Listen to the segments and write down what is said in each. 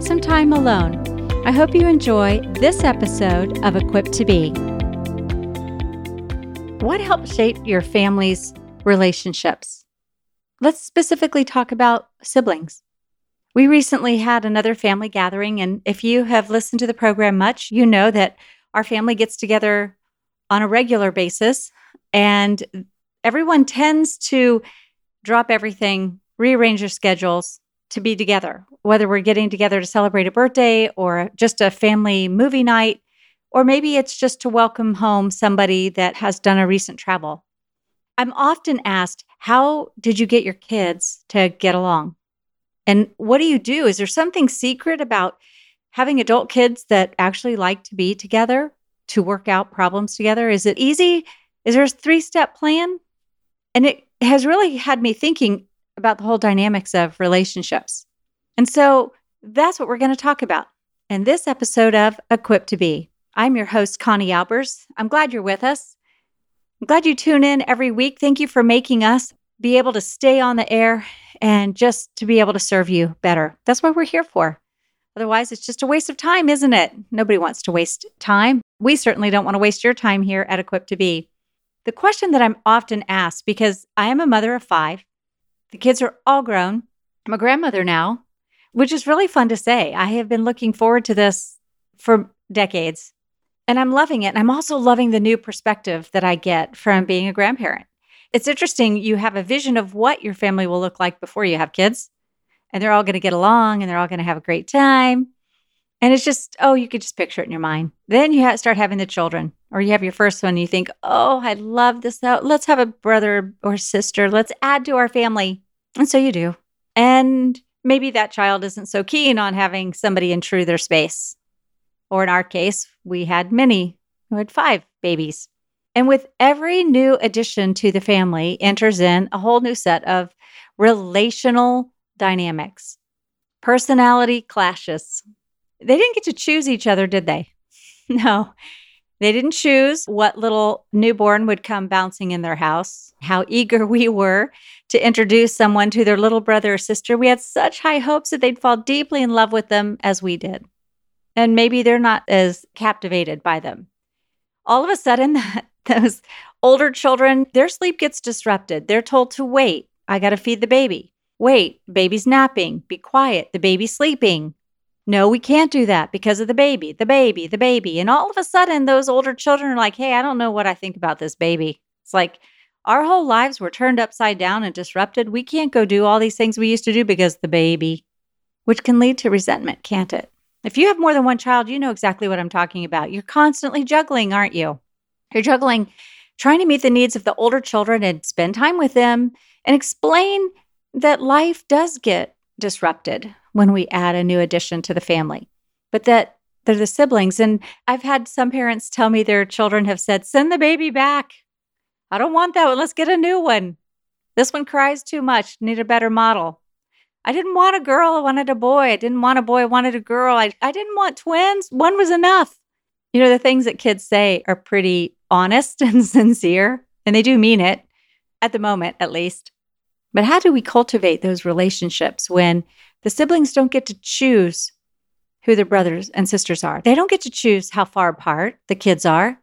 some time alone. I hope you enjoy this episode of Equipped to Be. What helps shape your family's relationships? Let's specifically talk about siblings. We recently had another family gathering, and if you have listened to the program much, you know that our family gets together on a regular basis, and everyone tends to drop everything, rearrange their schedules, to be together, whether we're getting together to celebrate a birthday or just a family movie night, or maybe it's just to welcome home somebody that has done a recent travel. I'm often asked, How did you get your kids to get along? And what do you do? Is there something secret about having adult kids that actually like to be together to work out problems together? Is it easy? Is there a three step plan? And it has really had me thinking about the whole dynamics of relationships. And so that's what we're going to talk about in this episode of Equipped to Be. I'm your host, Connie Albers. I'm glad you're with us. I'm glad you tune in every week. Thank you for making us be able to stay on the air and just to be able to serve you better. That's what we're here for. Otherwise, it's just a waste of time, isn't it? Nobody wants to waste time. We certainly don't want to waste your time here at Equipped to Be. The question that I'm often asked, because I am a mother of five, the kids are all grown. I'm a grandmother now, which is really fun to say. I have been looking forward to this for decades and I'm loving it. And I'm also loving the new perspective that I get from being a grandparent. It's interesting. You have a vision of what your family will look like before you have kids, and they're all going to get along and they're all going to have a great time. And it's just, oh, you could just picture it in your mind. Then you start having the children, or you have your first one, and you think, oh, I love this. Let's have a brother or sister. Let's add to our family. And so you do. And maybe that child isn't so keen on having somebody intrude their space. Or in our case, we had many who had five babies. And with every new addition to the family enters in a whole new set of relational dynamics, personality clashes, they didn't get to choose each other, did they? no. They didn't choose what little newborn would come bouncing in their house, how eager we were to introduce someone to their little brother or sister. We had such high hopes that they'd fall deeply in love with them as we did. And maybe they're not as captivated by them. All of a sudden, those older children, their sleep gets disrupted. They're told to wait. I got to feed the baby. Wait, baby's napping. Be quiet. The baby's sleeping. No, we can't do that because of the baby, the baby, the baby. And all of a sudden, those older children are like, hey, I don't know what I think about this baby. It's like our whole lives were turned upside down and disrupted. We can't go do all these things we used to do because the baby, which can lead to resentment, can't it? If you have more than one child, you know exactly what I'm talking about. You're constantly juggling, aren't you? You're juggling trying to meet the needs of the older children and spend time with them and explain that life does get disrupted when we add a new addition to the family, but that they're the siblings. And I've had some parents tell me their children have said, send the baby back. I don't want that one. Let's get a new one. This one cries too much. Need a better model. I didn't want a girl. I wanted a boy. I didn't want a boy. I wanted a girl. I, I didn't want twins. One was enough. You know, the things that kids say are pretty honest and sincere, and they do mean it at the moment, at least. But how do we cultivate those relationships when the siblings don't get to choose who their brothers and sisters are? They don't get to choose how far apart the kids are.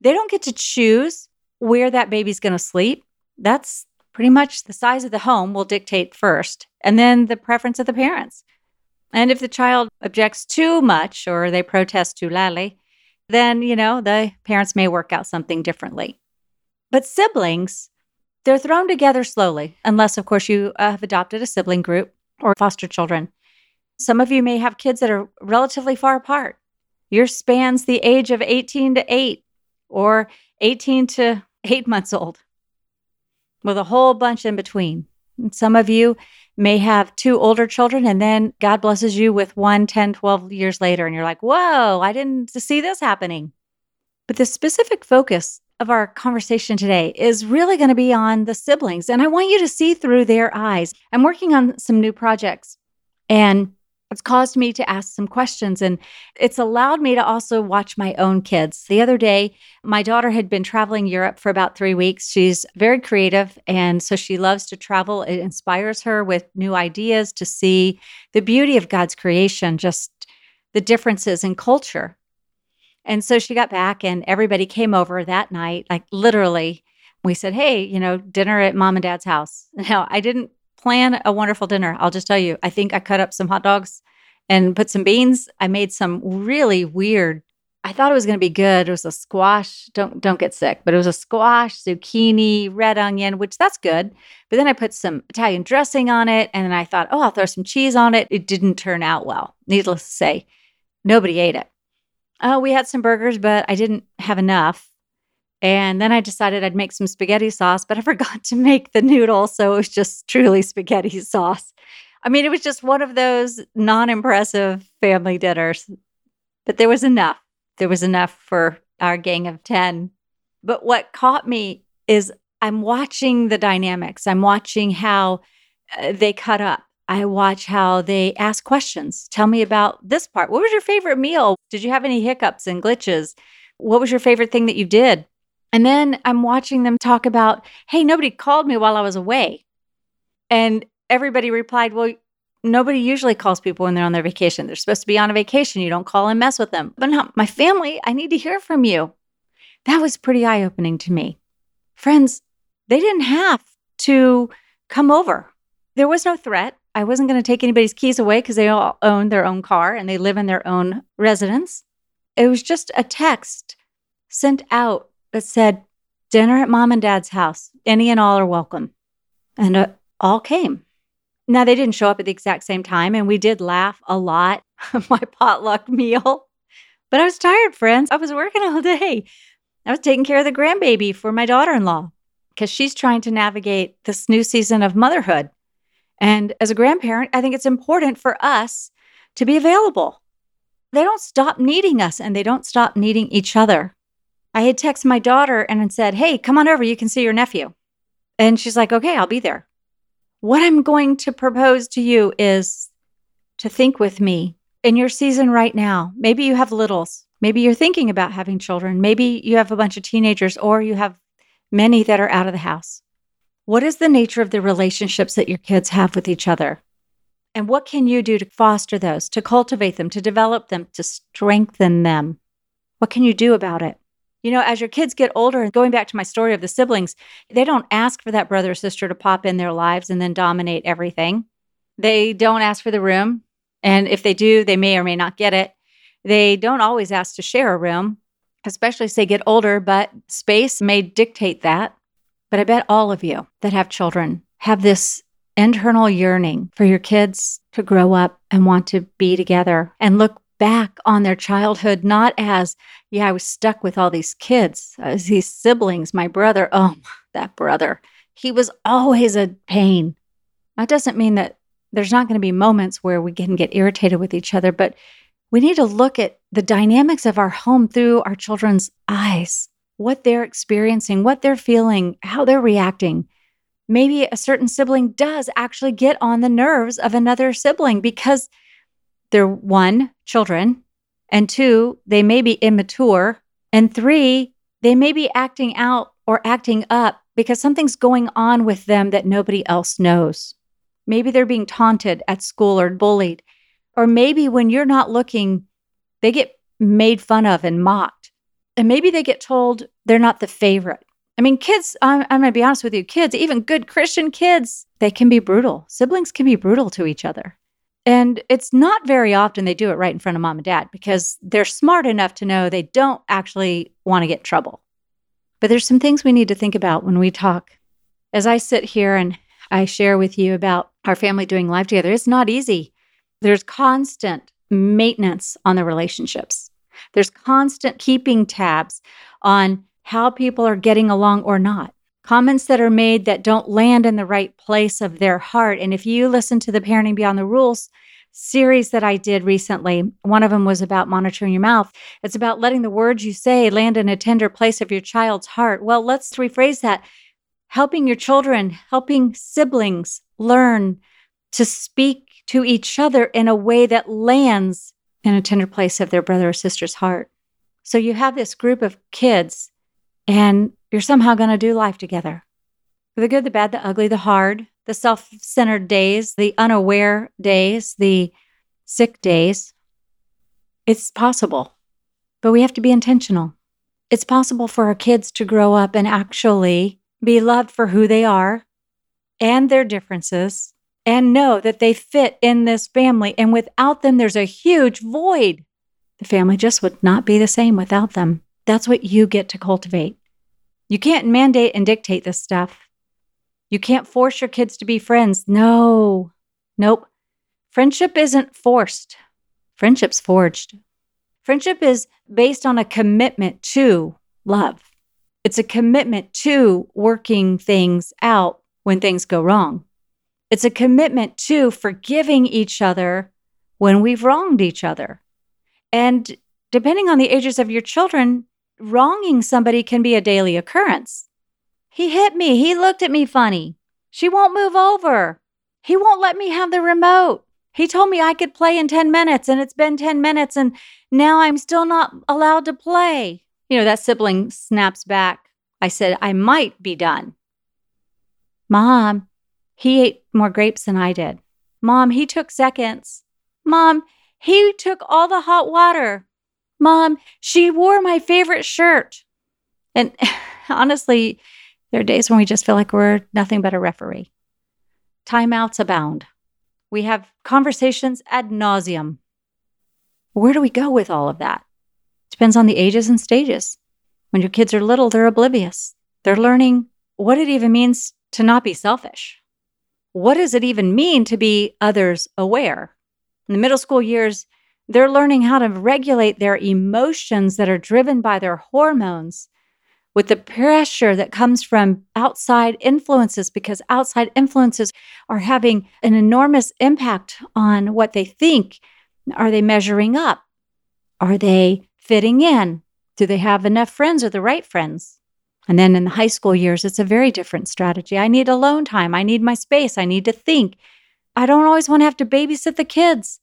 They don't get to choose where that baby's going to sleep. That's pretty much the size of the home will dictate first, and then the preference of the parents. And if the child objects too much or they protest too loudly, then, you know, the parents may work out something differently. But siblings they're thrown together slowly, unless, of course, you uh, have adopted a sibling group or foster children. Some of you may have kids that are relatively far apart. Yours spans the age of 18 to 8 or 18 to 8 months old, with a whole bunch in between. And some of you may have two older children and then God blesses you with one 10, 12 years later. And you're like, whoa, I didn't see this happening. But the specific focus of our conversation today is really going to be on the siblings. And I want you to see through their eyes. I'm working on some new projects and it's caused me to ask some questions and it's allowed me to also watch my own kids. The other day, my daughter had been traveling Europe for about three weeks. She's very creative. And so she loves to travel. It inspires her with new ideas to see the beauty of God's creation, just the differences in culture. And so she got back and everybody came over that night, like literally. We said, Hey, you know, dinner at mom and dad's house. Now, I didn't plan a wonderful dinner. I'll just tell you, I think I cut up some hot dogs and put some beans. I made some really weird. I thought it was going to be good. It was a squash. Don't don't get sick, but it was a squash, zucchini, red onion, which that's good. But then I put some Italian dressing on it, and then I thought, oh, I'll throw some cheese on it. It didn't turn out well. Needless to say, nobody ate it. Oh, we had some burgers, but I didn't have enough. And then I decided I'd make some spaghetti sauce, but I forgot to make the noodle. So it was just truly spaghetti sauce. I mean, it was just one of those non impressive family dinners, but there was enough. There was enough for our gang of 10. But what caught me is I'm watching the dynamics, I'm watching how uh, they cut up. I watch how they ask questions. Tell me about this part. What was your favorite meal? Did you have any hiccups and glitches? What was your favorite thing that you did? And then I'm watching them talk about, hey, nobody called me while I was away. And everybody replied, well, nobody usually calls people when they're on their vacation. They're supposed to be on a vacation. You don't call and mess with them. But not my family. I need to hear from you. That was pretty eye opening to me. Friends, they didn't have to come over. There was no threat. I wasn't going to take anybody's keys away because they all own their own car and they live in their own residence. It was just a text sent out that said, Dinner at mom and dad's house. Any and all are welcome. And uh, all came. Now, they didn't show up at the exact same time, and we did laugh a lot of my potluck meal. But I was tired, friends. I was working all day. I was taking care of the grandbaby for my daughter in law because she's trying to navigate this new season of motherhood. And as a grandparent, I think it's important for us to be available. They don't stop needing us and they don't stop needing each other. I had texted my daughter and said, Hey, come on over. You can see your nephew. And she's like, Okay, I'll be there. What I'm going to propose to you is to think with me in your season right now. Maybe you have littles. Maybe you're thinking about having children. Maybe you have a bunch of teenagers or you have many that are out of the house. What is the nature of the relationships that your kids have with each other? And what can you do to foster those, to cultivate them, to develop them, to strengthen them? What can you do about it? You know, as your kids get older, and going back to my story of the siblings, they don't ask for that brother or sister to pop in their lives and then dominate everything. They don't ask for the room. And if they do, they may or may not get it. They don't always ask to share a room, especially as they get older, but space may dictate that. But I bet all of you that have children have this internal yearning for your kids to grow up and want to be together and look back on their childhood not as, yeah, I was stuck with all these kids, as these siblings, my brother. Oh, that brother. He was always a pain. That doesn't mean that there's not going to be moments where we can get irritated with each other, but we need to look at the dynamics of our home through our children's eyes what they're experiencing, what they're feeling, how they're reacting. Maybe a certain sibling does actually get on the nerves of another sibling because they're one, children, and two, they may be immature, and three, they may be acting out or acting up because something's going on with them that nobody else knows. Maybe they're being taunted at school or bullied. Or maybe when you're not looking, they get made fun of and mocked and maybe they get told they're not the favorite. I mean, kids, I'm, I'm going to be honest with you, kids, even good Christian kids, they can be brutal. Siblings can be brutal to each other. And it's not very often they do it right in front of mom and dad because they're smart enough to know they don't actually want to get trouble. But there's some things we need to think about when we talk. As I sit here and I share with you about our family doing life together, it's not easy. There's constant maintenance on the relationships. There's constant keeping tabs on how people are getting along or not. comments that are made that don't land in the right place of their heart. And if you listen to the Parenting Beyond the Rules series that I did recently, one of them was about monitoring your mouth. It's about letting the words you say land in a tender place of your child's heart. Well, let's rephrase that. Helping your children, helping siblings learn to speak to each other in a way that lands in a tender place of their brother or sister's heart. So you have this group of kids and you're somehow going to do life together. The good, the bad, the ugly, the hard, the self centered days, the unaware days, the sick days. It's possible, but we have to be intentional. It's possible for our kids to grow up and actually be loved for who they are and their differences and know that they fit in this family. And without them, there's a huge void. The family just would not be the same without them. That's what you get to cultivate. You can't mandate and dictate this stuff. You can't force your kids to be friends. No, nope. Friendship isn't forced, friendship's forged. Friendship is based on a commitment to love. It's a commitment to working things out when things go wrong. It's a commitment to forgiving each other when we've wronged each other. And depending on the ages of your children, wronging somebody can be a daily occurrence. He hit me. He looked at me funny. She won't move over. He won't let me have the remote. He told me I could play in 10 minutes, and it's been 10 minutes, and now I'm still not allowed to play. You know, that sibling snaps back. I said, I might be done. Mom, he ate more grapes than I did. Mom, he took seconds. Mom, he took all the hot water. Mom, she wore my favorite shirt. And honestly, there are days when we just feel like we're nothing but a referee. Timeouts abound. We have conversations ad nauseum. Where do we go with all of that? Depends on the ages and stages. When your kids are little, they're oblivious. They're learning what it even means to not be selfish. What does it even mean to be others aware? In the middle school years, they're learning how to regulate their emotions that are driven by their hormones with the pressure that comes from outside influences, because outside influences are having an enormous impact on what they think. Are they measuring up? Are they fitting in? Do they have enough friends or the right friends? And then in the high school years, it's a very different strategy. I need alone time. I need my space. I need to think. I don't always want to have to babysit the kids.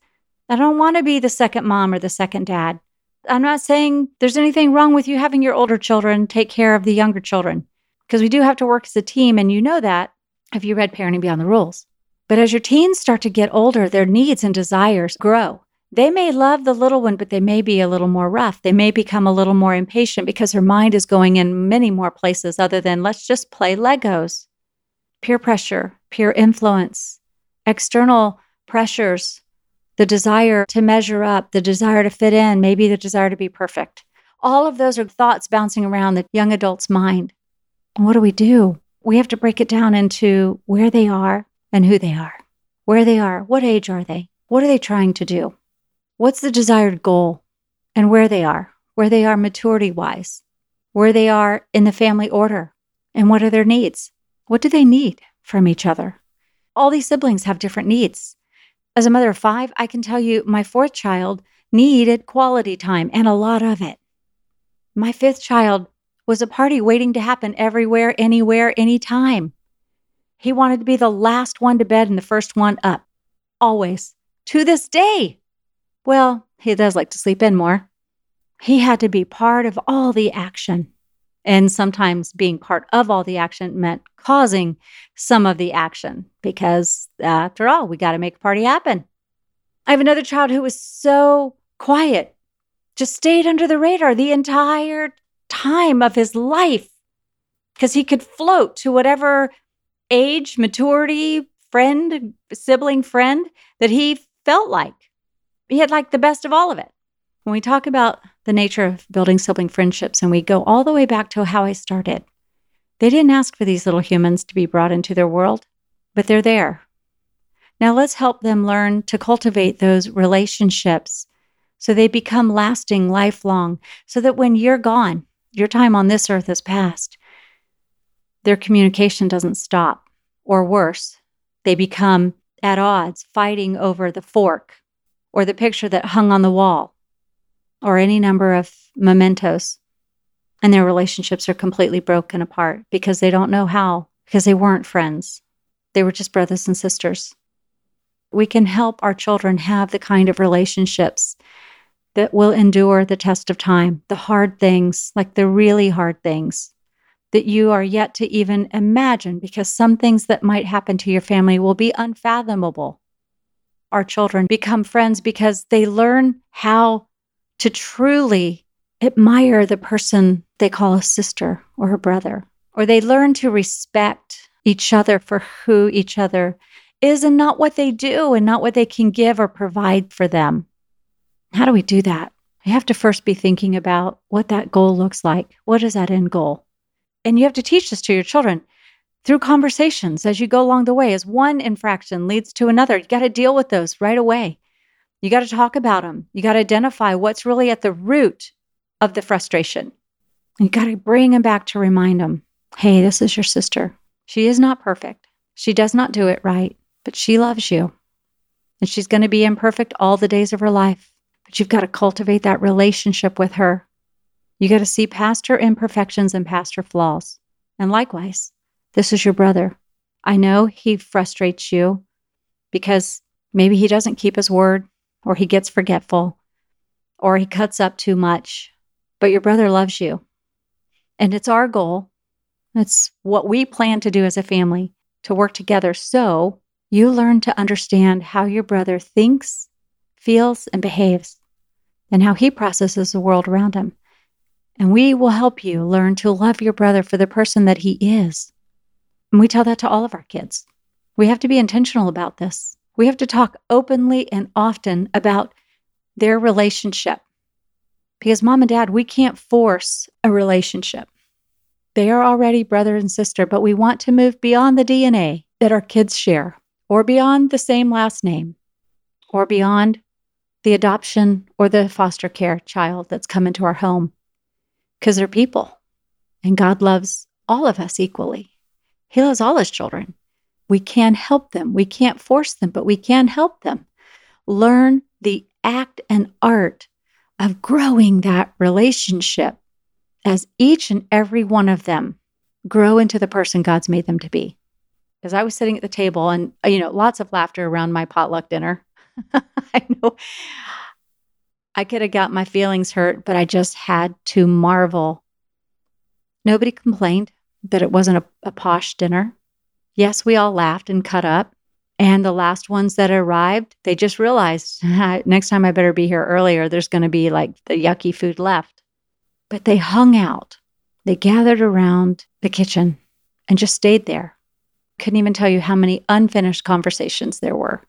I don't want to be the second mom or the second dad. I'm not saying there's anything wrong with you having your older children take care of the younger children, because we do have to work as a team. And you know that if you read Parenting Beyond the Rules. But as your teens start to get older, their needs and desires grow. They may love the little one, but they may be a little more rough. They may become a little more impatient because her mind is going in many more places other than let's just play Legos. Peer pressure, peer influence, external pressures, the desire to measure up, the desire to fit in, maybe the desire to be perfect. All of those are thoughts bouncing around the young adult's mind. And what do we do? We have to break it down into where they are and who they are. Where they are, what age are they? What are they trying to do? What's the desired goal? And where they are, where they are maturity wise, where they are in the family order, and what are their needs? What do they need from each other? All these siblings have different needs. As a mother of five, I can tell you my fourth child needed quality time and a lot of it. My fifth child was a party waiting to happen everywhere, anywhere, anytime. He wanted to be the last one to bed and the first one up, always, to this day. Well, he does like to sleep in more. He had to be part of all the action. And sometimes being part of all the action meant causing some of the action because, after all, we got to make a party happen. I have another child who was so quiet, just stayed under the radar the entire time of his life because he could float to whatever age, maturity, friend, sibling friend that he felt like. He had like the best of all of it. When we talk about the nature of building sibling friendships and we go all the way back to how I started, they didn't ask for these little humans to be brought into their world, but they're there. Now let's help them learn to cultivate those relationships so they become lasting, lifelong, so that when you're gone, your time on this earth has passed, their communication doesn't stop. Or worse, they become at odds, fighting over the fork or the picture that hung on the wall or any number of mementos. And their relationships are completely broken apart because they don't know how, because they weren't friends. They were just brothers and sisters. We can help our children have the kind of relationships that will endure the test of time, the hard things, like the really hard things that you are yet to even imagine, because some things that might happen to your family will be unfathomable. Our children become friends because they learn how to truly admire the person they call a sister or a brother, or they learn to respect each other for who each other is and not what they do and not what they can give or provide for them. How do we do that? You have to first be thinking about what that goal looks like. What is that end goal? And you have to teach this to your children through conversations as you go along the way. As one infraction leads to another, you got to deal with those right away. You got to talk about them. You got to identify what's really at the root of the frustration. You got to bring them back to remind them hey, this is your sister. She is not perfect. She does not do it right, but she loves you. And she's going to be imperfect all the days of her life. But you've got to cultivate that relationship with her. You got to see past her imperfections and past her flaws. And likewise, this is your brother. I know he frustrates you because maybe he doesn't keep his word or he gets forgetful or he cuts up too much, but your brother loves you. And it's our goal. It's what we plan to do as a family to work together so you learn to understand how your brother thinks, feels, and behaves, and how he processes the world around him. And we will help you learn to love your brother for the person that he is. And we tell that to all of our kids. We have to be intentional about this. We have to talk openly and often about their relationship. Because mom and dad, we can't force a relationship. They are already brother and sister, but we want to move beyond the DNA that our kids share, or beyond the same last name, or beyond the adoption or the foster care child that's come into our home. Because they're people, and God loves all of us equally. He loves all his children. We can help them. We can't force them, but we can help them. Learn the act and art of growing that relationship as each and every one of them grow into the person God's made them to be. Because I was sitting at the table and, you know, lots of laughter around my potluck dinner. I know I could have got my feelings hurt, but I just had to marvel. Nobody complained that it wasn't a, a posh dinner. Yes, we all laughed and cut up. And the last ones that arrived, they just realized next time I better be here earlier. There's going to be like the yucky food left. But they hung out. They gathered around the kitchen and just stayed there. Couldn't even tell you how many unfinished conversations there were.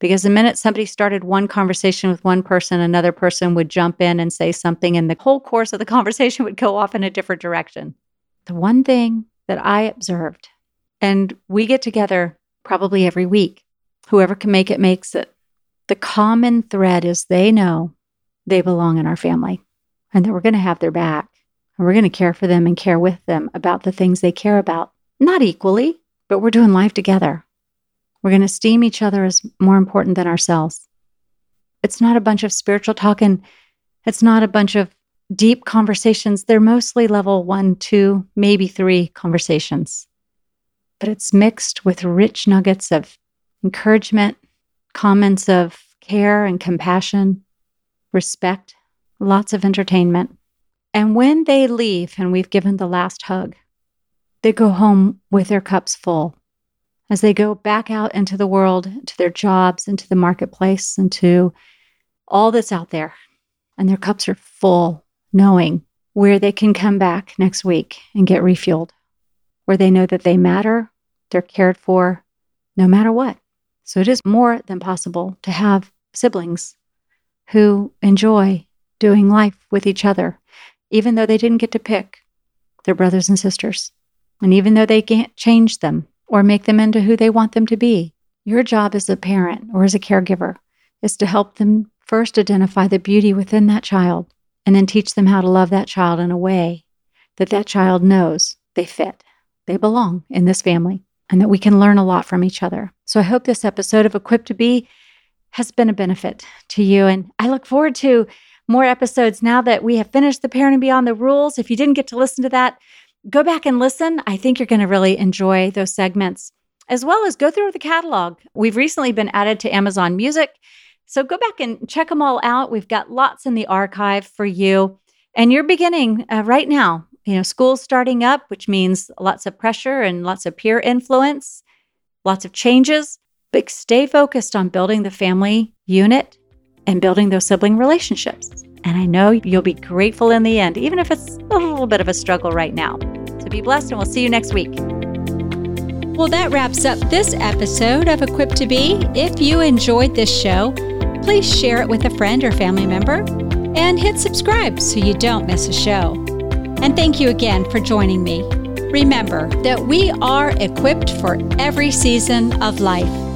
Because the minute somebody started one conversation with one person, another person would jump in and say something, and the whole course of the conversation would go off in a different direction. The one thing that I observed and we get together probably every week. Whoever can make it makes it. The common thread is they know they belong in our family and that we're going to have their back and we're going to care for them and care with them about the things they care about. Not equally, but we're doing life together. We're going to esteem each other as more important than ourselves. It's not a bunch of spiritual talk and it's not a bunch of deep conversations. They're mostly level one, two, maybe three conversations but it's mixed with rich nuggets of encouragement, comments of care and compassion, respect, lots of entertainment. And when they leave and we've given the last hug, they go home with their cups full. As they go back out into the world, to their jobs, into the marketplace, into all that's out there, and their cups are full, knowing where they can come back next week and get refueled, where they know that they matter, they're cared for no matter what. So it is more than possible to have siblings who enjoy doing life with each other, even though they didn't get to pick their brothers and sisters. And even though they can't change them or make them into who they want them to be, your job as a parent or as a caregiver is to help them first identify the beauty within that child and then teach them how to love that child in a way that that child knows they fit they belong in this family and that we can learn a lot from each other. So I hope this episode of Equipped to Be has been a benefit to you. And I look forward to more episodes now that we have finished the Parenting Beyond the Rules. If you didn't get to listen to that, go back and listen. I think you're going to really enjoy those segments, as well as go through the catalog. We've recently been added to Amazon Music. So go back and check them all out. We've got lots in the archive for you. And you're beginning uh, right now. You know, school's starting up, which means lots of pressure and lots of peer influence, lots of changes. But stay focused on building the family unit and building those sibling relationships. And I know you'll be grateful in the end, even if it's a little bit of a struggle right now. So be blessed, and we'll see you next week. Well, that wraps up this episode of Equipped to Be. If you enjoyed this show, please share it with a friend or family member and hit subscribe so you don't miss a show. And thank you again for joining me. Remember that we are equipped for every season of life.